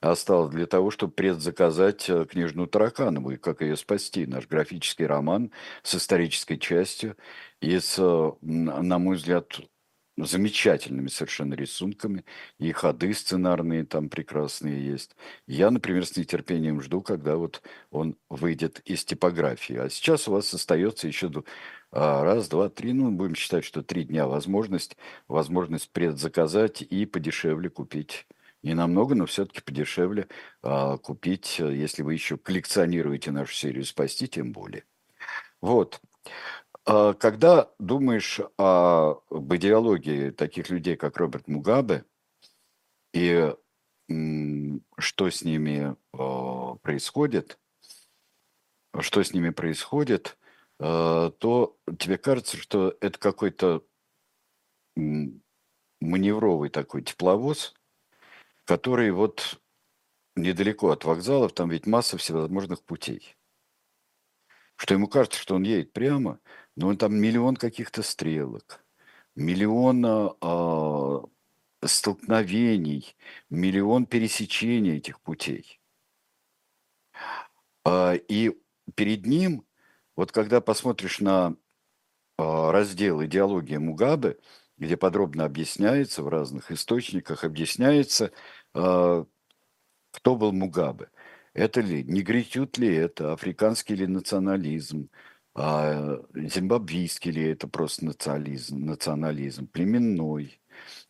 [SPEAKER 2] осталось для того, чтобы предзаказать э, книжную Тараканову и как ее спасти. Наш графический роман с исторической частью и с, э, на мой взгляд, замечательными совершенно рисунками, и ходы сценарные там прекрасные есть. Я, например, с нетерпением жду, когда вот он выйдет из типографии. А сейчас у вас остается еще а, раз, два, три, ну, будем считать, что три дня возможность, возможность предзаказать и подешевле купить. Не намного, но все-таки подешевле а, купить, если вы еще коллекционируете нашу серию «Спасти», тем более. Вот. А, когда думаешь об идеологии таких людей, как Роберт Мугабе, и что с ними а, происходит, что с ними происходит, а, то тебе кажется, что это какой-то маневровый такой тепловоз, который вот недалеко от вокзалов, там ведь масса всевозможных путей. Что ему кажется, что он едет прямо – ну, там миллион каких-то стрелок, миллион а, столкновений, миллион пересечений этих путей. А, и перед ним, вот когда посмотришь на а, раздел «Идеология Мугабе», где подробно объясняется в разных источниках, объясняется, а, кто был Мугабе. Это ли, негритют ли это, африканский ли национализм, а зимбабвийский ли это просто национализм, национализм, племенной,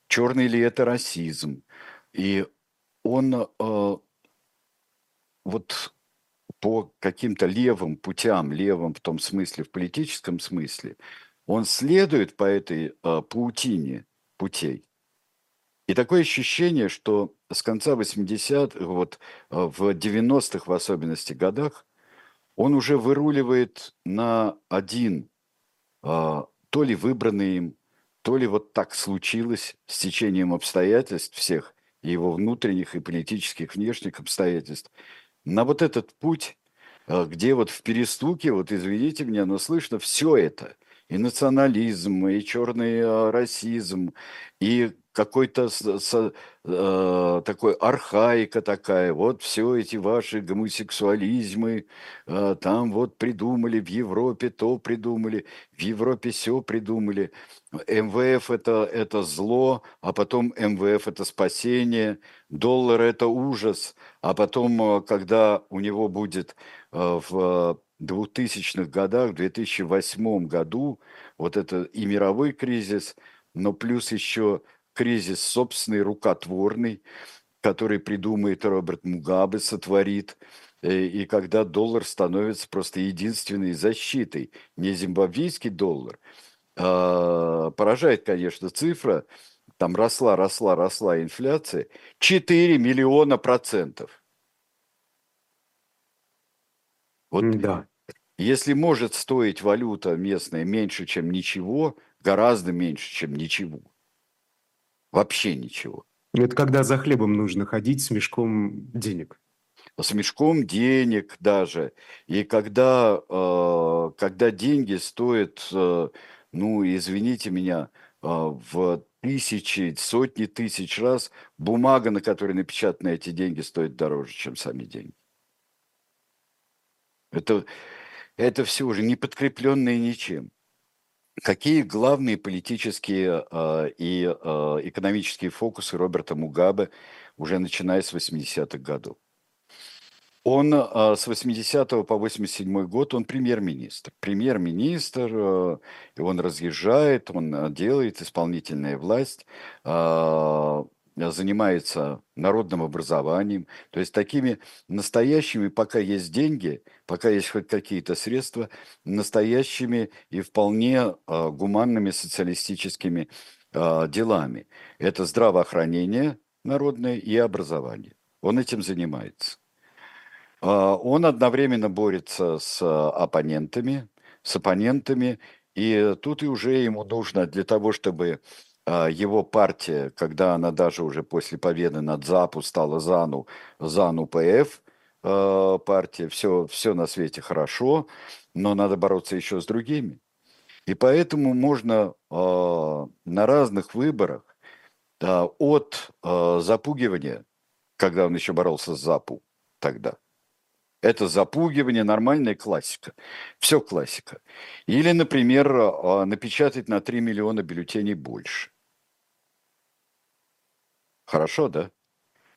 [SPEAKER 2] черный ли это расизм. И он э, вот по каким-то левым путям, левым в том смысле, в политическом смысле, он следует по этой э, паутине путей. И такое ощущение, что с конца 80-х, вот в 90-х в особенности годах, он уже выруливает на один, а, то ли выбранный им, то ли вот так случилось с течением обстоятельств всех, его внутренних и политических, внешних обстоятельств, на вот этот путь, а, где вот в перестуке, вот извините меня, но слышно все это, и национализм, и черный а, расизм, и какой-то э, такой архаика такая, вот все эти ваши гомосексуализмы, э, там вот придумали, в Европе то придумали, в Европе все придумали. МВФ это, это зло, а потом МВФ это спасение, доллар это ужас, а потом, э, когда у него будет э, в 2000-х годах, в 2008 году, вот это и мировой кризис, но плюс еще кризис собственный, рукотворный, который придумает Роберт Мугабе, сотворит, э, и когда доллар становится просто единственной защитой, не зимбабвийский доллар. А, поражает, конечно, цифра, там росла, росла, росла инфляция, 4 миллиона процентов. Вот
[SPEAKER 1] Да.
[SPEAKER 2] если может стоить валюта местная меньше, чем ничего, гораздо меньше, чем ничего. Вообще ничего.
[SPEAKER 1] Это когда за хлебом нужно ходить с мешком денег.
[SPEAKER 2] С мешком денег даже. И когда, э, когда деньги стоят, э, ну, извините меня, э, в тысячи, сотни тысяч раз, бумага, на которой напечатаны эти деньги, стоит дороже, чем сами деньги. Это, это все уже не подкрепленное ничем. Какие главные политические э, и э, экономические фокусы Роберта Мугабе уже начиная с 80-х годов? Он э, с 80 по 87 год, он премьер-министр. Премьер-министр, э, он разъезжает, он делает исполнительная власть, э, занимается народным образованием, то есть такими настоящими, пока есть деньги, пока есть хоть какие-то средства, настоящими и вполне э, гуманными социалистическими э, делами. Это здравоохранение народное и образование. Он этим занимается. Э, он одновременно борется с оппонентами, с оппонентами, и тут и уже ему нужно для того, чтобы его партия, когда она даже уже после победы над ЗАПу стала ЗАНУ, ЗАНУ ПФ а, партия, все, все на свете хорошо, но надо бороться еще с другими. И поэтому можно а, на разных выборах от запугивания, когда он еще боролся с ЗАПу тогда, это запугивание, нормальная классика. Все классика. Или, например, напечатать на 3 миллиона бюллетеней больше. Хорошо, да?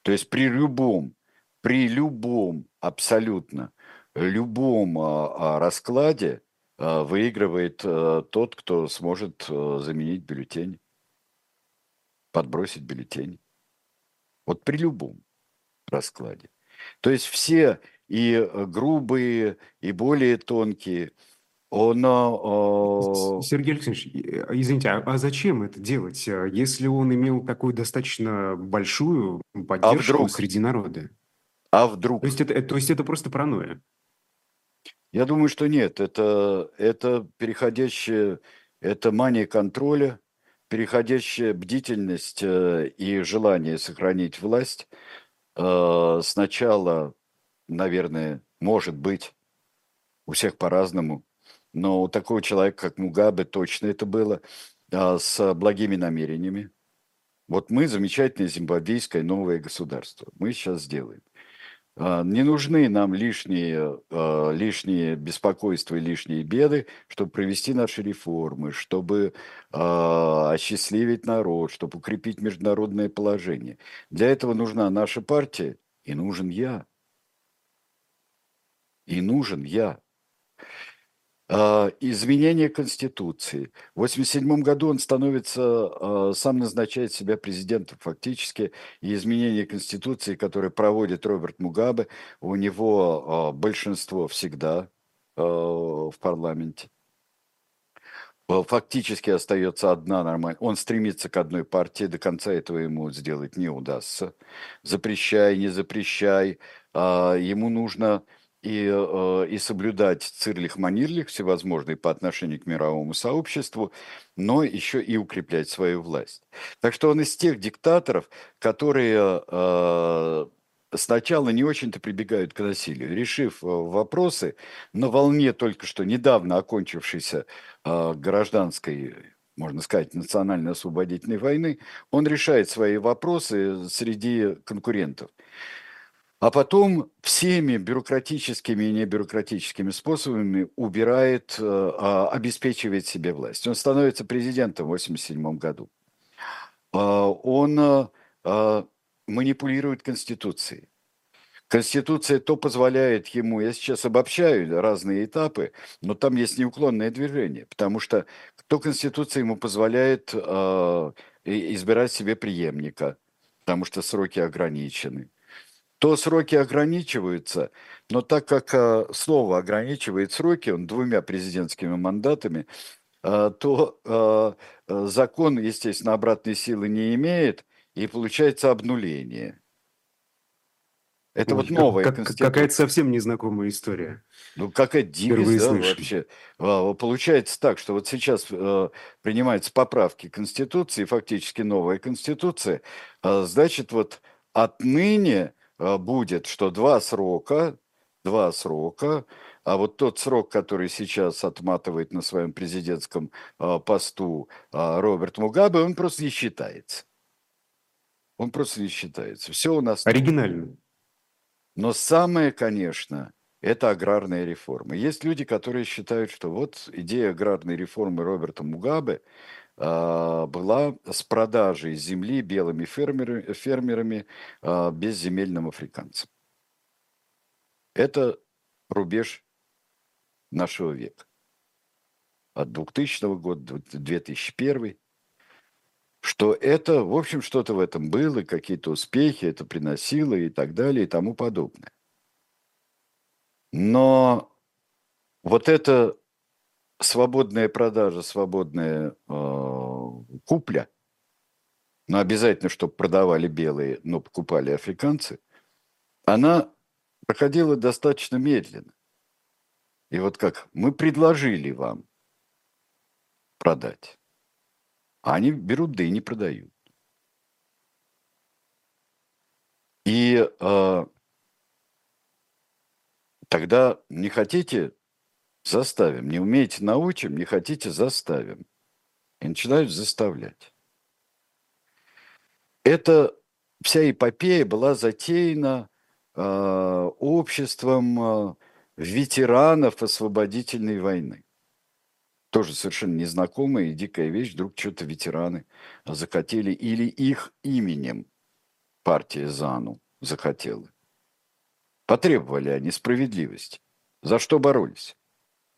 [SPEAKER 2] То есть при любом, при любом абсолютно, любом а, а, раскладе а, выигрывает а, тот, кто сможет а, заменить бюллетень, подбросить бюллетень. Вот при любом раскладе. То есть все и э, грубые, и более тонкие – он...
[SPEAKER 1] С- Сергей Алексеевич, э, извините, а, а зачем это делать, а, если он имел такую достаточно большую
[SPEAKER 2] а
[SPEAKER 1] поддержку
[SPEAKER 2] вдруг,
[SPEAKER 1] среди народа?
[SPEAKER 2] а
[SPEAKER 1] То
[SPEAKER 2] вдруг?
[SPEAKER 1] есть это, э, то есть это просто паранойя?
[SPEAKER 2] Я думаю, что нет. Это, это переходящее, это мания контроля, переходящая бдительность э, и желание сохранить власть. Э, Сначала, наверное, может быть, у всех по-разному, но у такого человека, как Мугабе, точно это было, а, с благими намерениями. Вот мы замечательное зимбабвийское новое государство. Мы сейчас сделаем. А, не нужны нам лишние, а, лишние беспокойства и лишние беды, чтобы провести наши реформы, чтобы осчастливить народ, чтобы укрепить международное положение. Для этого нужна наша партия, и нужен я. И нужен я. А, изменение Конституции. В 1987 году он становится, а, сам назначает себя президентом фактически, и изменение Конституции, которое проводит Роберт Мугабе, у него а, большинство всегда в парламенте. Фактически остается одна нормальная. Он стремится к одной партии, до конца этого ему сделать не удастся. Запрещай, не запрещай. Ему нужно и, э, и соблюдать цирлих-манирлих всевозможные по отношению к мировому сообществу, но еще и укреплять свою власть. Так что он из тех диктаторов, которые э, сначала не очень-то прибегают к насилию, решив э, вопросы на волне только что недавно окончившейся гражданской можно сказать, национально-освободительной войны, он решает свои вопросы среди конкурентов а потом всеми бюрократическими и небюрократическими способами убирает, э, а, обеспечивает себе власть. Он становится президентом в 1987 году. А, он э, а, манипулирует Конституцией. Конституция то позволяет ему, я сейчас обобщаю разные этапы, но там есть неуклонное движение, потому что то Конституция ему позволяет избирать себе преемника, потому что сроки ограничены то сроки ограничиваются, но так как э, слово ограничивает сроки, он двумя президентскими мандатами, а, то а, закон, естественно, обратной силы не имеет, и получается обнуление. Это
[SPEAKER 1] Ой,
[SPEAKER 2] вот новая
[SPEAKER 1] как-
[SPEAKER 2] конституция.
[SPEAKER 1] какая-то совсем незнакомая история.
[SPEAKER 2] Ну, какая дикость, да,
[SPEAKER 1] слышу.
[SPEAKER 2] вообще. Получается так, что вот сейчас э, принимаются поправки Конституции, фактически новая Конституция, а, значит, вот отныне будет, что два срока, два срока, а вот тот срок, который сейчас отматывает на своем президентском а, посту а, Роберт Мугабе, он просто не считается. Он просто не считается. Все у нас...
[SPEAKER 1] Оригинально.
[SPEAKER 2] Но самое, конечно, это аграрная реформа. Есть люди, которые считают, что вот идея аграрной реформы Роберта Мугабе была с продажей земли белыми фермерами а, безземельным африканцам. Это рубеж нашего века. От 2000 года до 2001 что это, в общем, что-то в этом было, какие-то успехи это приносило и так далее и тому подобное. Но вот эта свободная продажа, свободная э, купля, но обязательно, чтобы продавали белые, но покупали африканцы, она проходила достаточно медленно. И вот как мы предложили вам продать, а они берут, да и не продают. И э, тогда не хотите, заставим. Не умеете, научим, не хотите, заставим. И начинают заставлять. Эта вся эпопея была затеяна э, обществом э, ветеранов освободительной войны. Тоже совершенно незнакомая и дикая вещь. Вдруг что-то ветераны захотели или их именем партия ЗАНУ захотела. Потребовали они справедливости. За что боролись?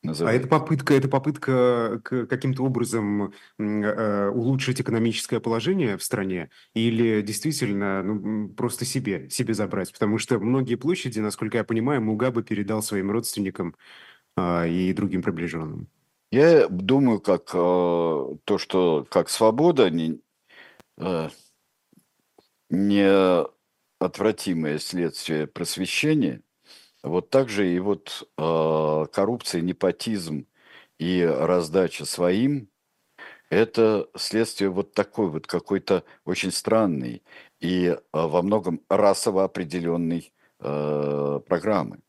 [SPEAKER 1] А
[SPEAKER 2] называется.
[SPEAKER 1] это попытка, это попытка к- каким-то образом э, улучшить экономическое положение в стране или действительно ну, просто себе, себе забрать? Потому что многие площади, насколько я понимаю, Мугабе передал своим родственникам а, и другим приближенным.
[SPEAKER 2] Я думаю, как э, то, что как свобода не, э, неотвратимое следствие просвещения, вот так же и вот э, коррупция, непотизм и раздача своим – это следствие вот такой вот какой-то очень странной и э, во многом расово определенной э, программы,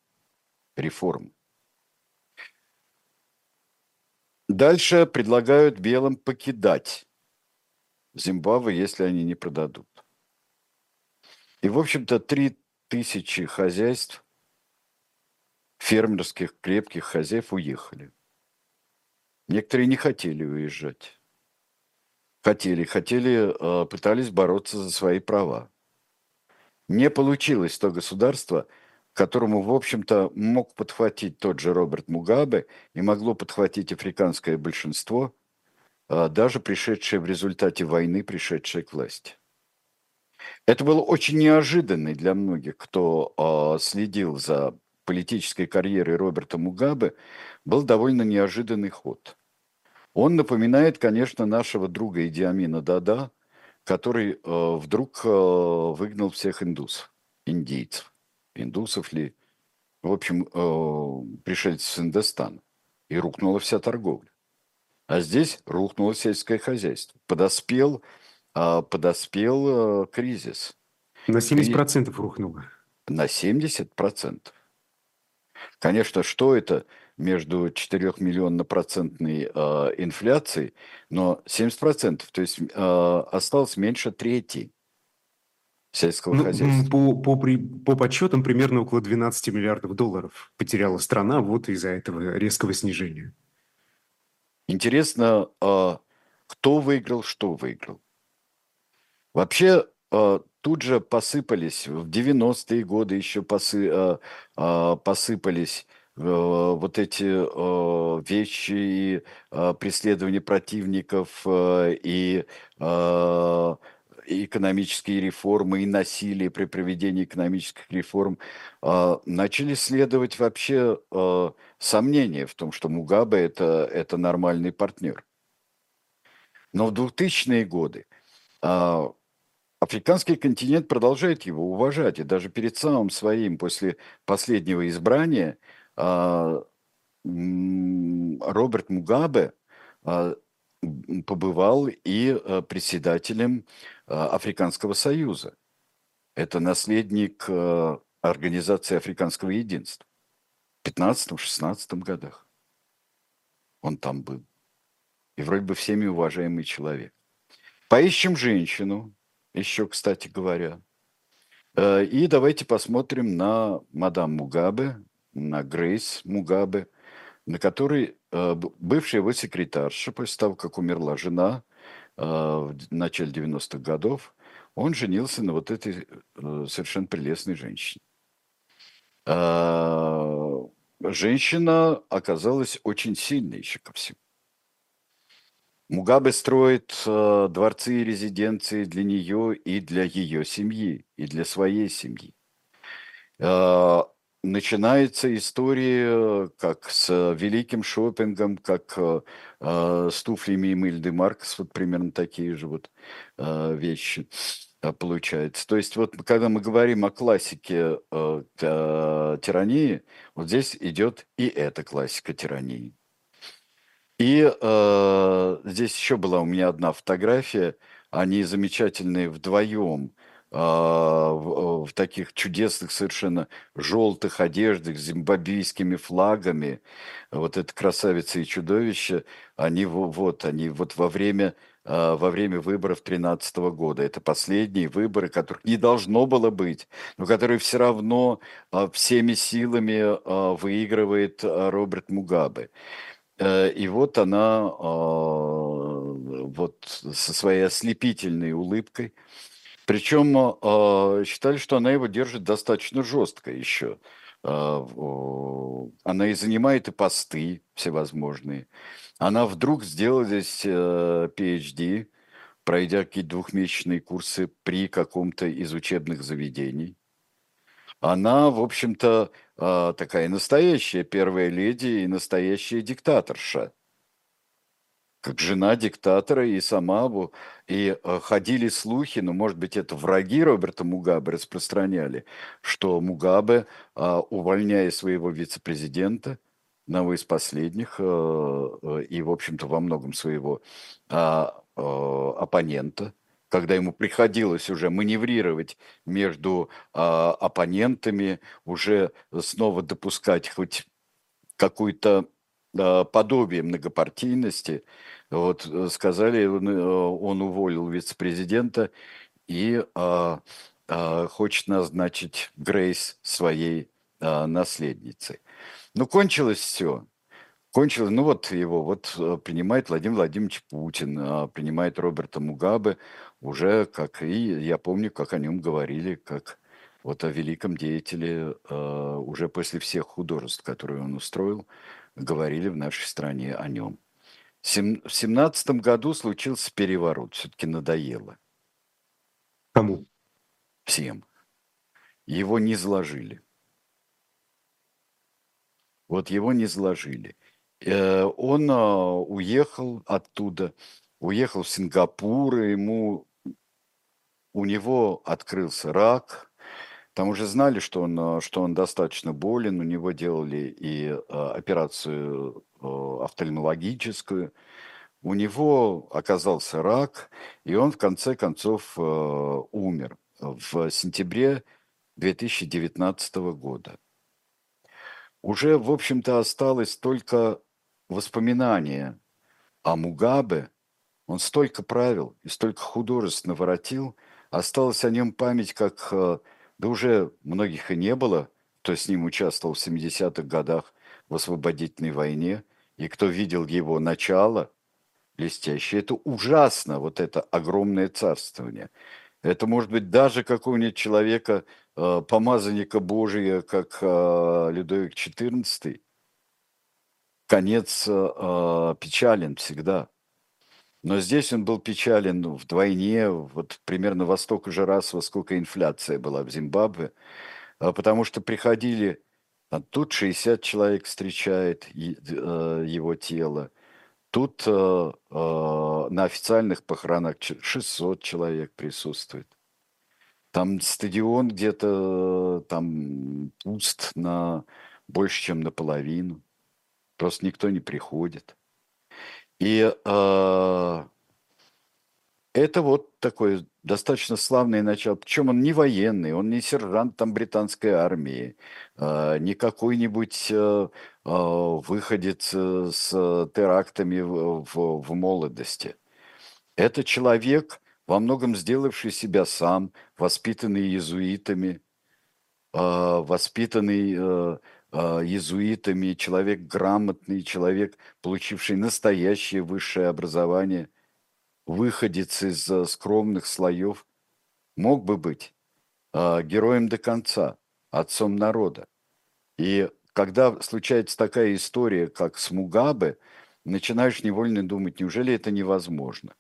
[SPEAKER 2] реформы. Дальше предлагают белым покидать Зимбабве, если они не продадут. И, в общем-то, три тысячи хозяйств, фермерских крепких хозяев уехали. Некоторые не хотели уезжать. Хотели, хотели, э, пытались бороться за свои права. Не получилось то государство, которому, в общем-то, мог подхватить тот же Роберт Мугабе и могло подхватить африканское большинство, а, даже пришедшее в результате войны, пришедшее к власти. Это было очень неожиданно для многих, кто а, следил за политической карьерой Роберта Мугабе, был довольно неожиданный ход. Он напоминает, конечно, нашего друга Идиамина Дада, который э, вдруг э, выгнал всех индусов, индейцев индусов ли, в общем, э, пришельцев с Индостана. И рухнула вся торговля. А здесь рухнуло сельское хозяйство. Подоспел, а, подоспел э, кризис
[SPEAKER 1] На 70% рухнуло.
[SPEAKER 2] на 70%. Конечно, что это между 4-миллионно-процентной э, инфляцией, но 70%, то есть э, осталось меньше трети сельского
[SPEAKER 1] Ну,
[SPEAKER 2] хозяйства.
[SPEAKER 1] по, по, при- по подсчетам, примерно около 12 миллиардов долларов потеряла страна вот из-за этого резкого снижения.
[SPEAKER 2] Интересно, а, кто выиграл, что выиграл. Вообще, а, тут же посыпались, в 90-е годы еще посы- а, а, посыпались вот эти вещи, и а, преследование противников, и а, экономические реформы, и насилие при проведении экономических реформ, а, начали следовать вообще а, сомнения в том, что Мугабе это, это нормальный партнер. Но в 2000-е годы а, африканский континент продолжает его уважать. И даже перед самым своим, после последнего избрания, а, Роберт Мугабе а, побывал и а, председателем Африканского союза. Это наследник Организации Африканского единства. В 15-16 годах он там был. И вроде бы всеми уважаемый человек. Поищем женщину, еще, кстати говоря. Э, и давайте посмотрим на мадам Мугабе, на Грейс Мугабе, на которой э, бывшая его секретарша, после того, как умерла жена э, в начале 90-х годов, он женился на вот этой совершенно прелестной женщине. Женщина оказалась очень сильной еще ко всему. Мугабе строит э, дворцы и резиденции для нее и для ее семьи, и для своей семьи. Э, начинается история как с великим шопингом, как э, с туфлями Эмиль Маркс, вот примерно такие же вот э, вещи э, получается. То есть вот когда мы говорим о классике э, тирании, вот здесь идет и эта классика тирании. И э, здесь еще была у меня одна фотография. Они замечательные вдвоем э, в, в таких чудесных совершенно желтых одеждах с зимбабвийскими флагами. Вот это красавица и чудовище. Они вот они вот во время э, во время выборов 2013 года. Это последние выборы, которых не должно было быть, но которые все равно э, всеми силами выигрывает Роберт Мугабе. Э, и вот она а, вот со своей ослепительной улыбкой. Причем а, считали, что она его держит достаточно жестко еще. А, она и занимает и посты всевозможные. Она вдруг сделала здесь PhD, э, пройдя какие-то двухмесячные курсы при каком-то из учебных заведений она, в общем-то, а, такая настоящая первая леди и настоящая диктаторша. Как жена диктатора и сама, и а, ходили слухи, ну, может быть, это враги Роберта Мугабе распространяли, что Мугабе, а, увольняя своего вице-президента, одного из последних, и, в общем-то, во многом своего оппонента, когда ему приходилось уже маневрировать между э, оппонентами, уже снова допускать хоть какую-то э, подобие многопартийности, вот э, сказали, он, э, он уволил вице-президента и э, э, хочет назначить Грейс своей э, наследницей. Ну, кончилось все. Кончилось, ну вот его вот принимает Владимир Владимирович Путин, принимает Роберта Мугабе, уже как и я помню, как о нем говорили, как вот о великом деятеле, э, уже после всех художеств, которые он устроил, говорили в нашей стране о нем. Сем, в семнадцатом году случился переворот, все-таки надоело.
[SPEAKER 1] Кому?
[SPEAKER 2] Всем. Его не заложили. Вот его не заложили. Э, он э, уехал оттуда, уехал в Сингапур, и ему у него открылся рак. Там уже знали, что он, э, что он достаточно болен. У него делали и э, операцию э, офтальмологическую. У него оказался рак, и он в конце концов умер в сентябре 2019 года. Уже, в общем-то, осталось только воспоминание о Мугабе. Он столько правил и столько художеств наворотил – Осталась о нем память, как, э, да уже многих и не было, кто с ним участвовал в 70-х годах в освободительной войне, и кто видел его начало блестящее. Это ужасно, вот это огромное царствование. Это может быть даже какого-нибудь человека, э, помазанника Божия, как э, Людовик XIV. Конец печален всегда. Но здесь он был печален вдвойне, вот примерно во столько же раз, во сколько инфляция была в Зимбабве, а потому что приходили, а тут 60 человек встречает э, его тело, Тут э, э, на официальных похоронах 600 человек присутствует. Там стадион где-то там пуст на больше, чем наполовину. Просто никто не приходит. И э, это вот такое достаточно славное начало. Причем он не военный, он не сержант там британской армии, э, не какой-нибудь э, э, выходец э, с терактами в, в, в молодости. Это человек, во многом сделавший себя сам, воспитанный иезуитами, э, воспитанный э, э, иезуитами, человек грамотный, человек, получивший настоящее высшее образование – выходец из э, скромных слоев, мог бы быть э, героем до конца, отцом народа. И когда случается такая история, как с Мугабе, начинаешь невольно думать, неужели это невозможно?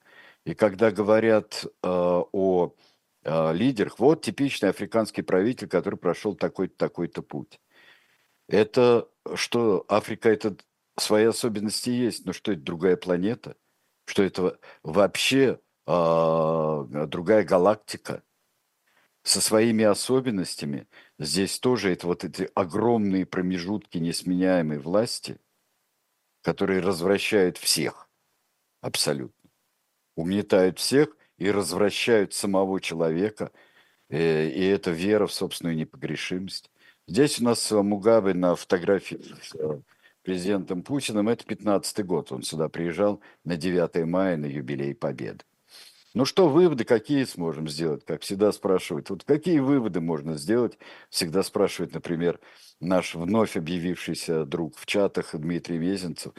[SPEAKER 2] И когда говорят о лидерах, вот типичный африканский правитель, который прошел такой-то, такой-то путь. Это что, Африка, это свои особенности есть, но что это другая планета – что это вообще э, другая галактика со своими особенностями. Здесь тоже это вот эти огромные промежутки несменяемой власти, которые развращают всех абсолютно, угнетают всех и развращают самого человека, э, и это вера в собственную непогрешимость. Здесь у нас Мугабе на фотографии президентом Путиным, это 15 год. Он сюда приезжал на 9 мая, на юбилей Победы. Ну что, выводы какие сможем сделать? Как всегда спрашивают. Вот какие выводы можно сделать? Всегда спрашивает, например, наш вновь объявившийся друг в чатах Дмитрий Мезенцев.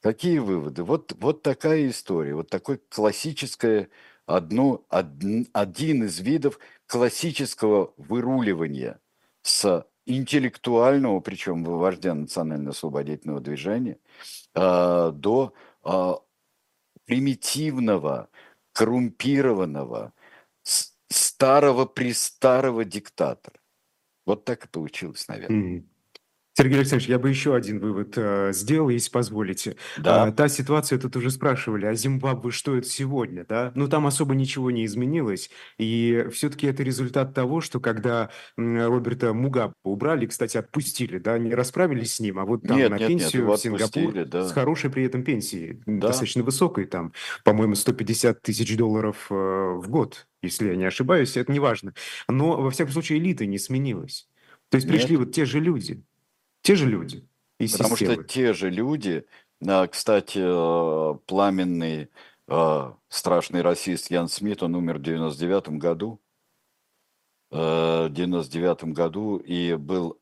[SPEAKER 2] Какие выводы? Вот, вот такая история, вот такое классическое, одно, один, один из видов классического выруливания с интеллектуального, причем вождя национально-освободительного движения, а, до а, примитивного, коррумпированного, старого-престарого диктатора. Вот так и получилось, наверное. Mm-hmm.
[SPEAKER 1] Сергей Александрович, я бы еще один вывод э, сделал, если позволите.
[SPEAKER 2] Да.
[SPEAKER 1] А, та ситуация, тут уже спрашивали, а Зимбабве что это сегодня, да? Ну, там особо ничего не изменилось, и все-таки это результат того, что когда Роберта Мугабе убрали, кстати, отпустили, да, не расправились с ним, а вот там
[SPEAKER 2] нет,
[SPEAKER 1] на
[SPEAKER 2] нет,
[SPEAKER 1] пенсию
[SPEAKER 2] нет,
[SPEAKER 1] в Сингапур
[SPEAKER 2] да.
[SPEAKER 1] с хорошей при этом пенсией,
[SPEAKER 2] да.
[SPEAKER 1] достаточно высокой, там, по-моему, 150 тысяч долларов э, в год, если я не ошибаюсь, это не важно. Но, во всяком случае, элита не сменилась. То есть пришли нет. вот те же люди. Те же люди
[SPEAKER 2] из Потому системы. что те же люди, а, кстати, э, пламенный э, страшный расист Ян Смит, он умер в 99 году, э, в 99 году и был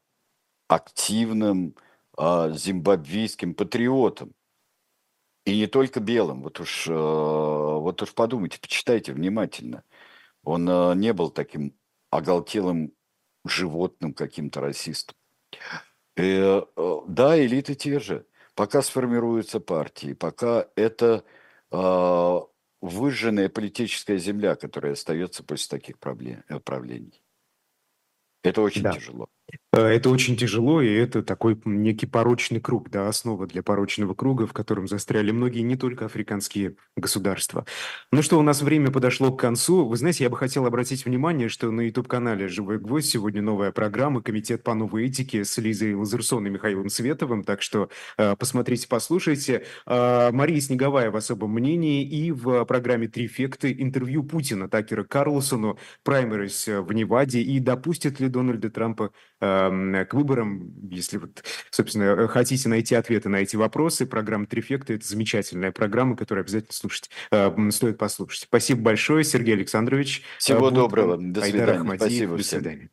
[SPEAKER 2] активным зимбабвийским патриотом. И не только белым. Вот уж, вот уж подумайте, почитайте внимательно. Он не был таким оголтелым животным каким-то расистом. И, э, да, элиты те же. Пока сформируются партии, пока это э, выжженная политическая земля, которая остается после таких проблем, э, правлений. Это очень да. тяжело.
[SPEAKER 1] Э, это очень тяжело, и это такой некий порочный круг, да, основа для порочного круга, в котором застряли многие, не только африканские государства. Ну что, у нас время подошло к концу. Вы знаете, я бы хотел обратить внимание, что на YouTube-канале «Живой гвоздь» сегодня новая программа «Комитет по новой этике» с Лизой Лазерсон и Михаилом Световым, так что э, посмотрите, послушайте. Э, Мария Снеговая в особом мнении и в программе «Три фекты» интервью Путина Такера Карлсону, праймерис в Неваде и допустит ли Дональда Трампа к выборам. Если вот, собственно, хотите найти ответы на эти вопросы, программа «Трефекта» — это замечательная программа, которую обязательно слушать, э, стоит послушать. Спасибо большое, Сергей Александрович.
[SPEAKER 2] Всего доброго. До свидания.
[SPEAKER 1] Спасибо. До свидания.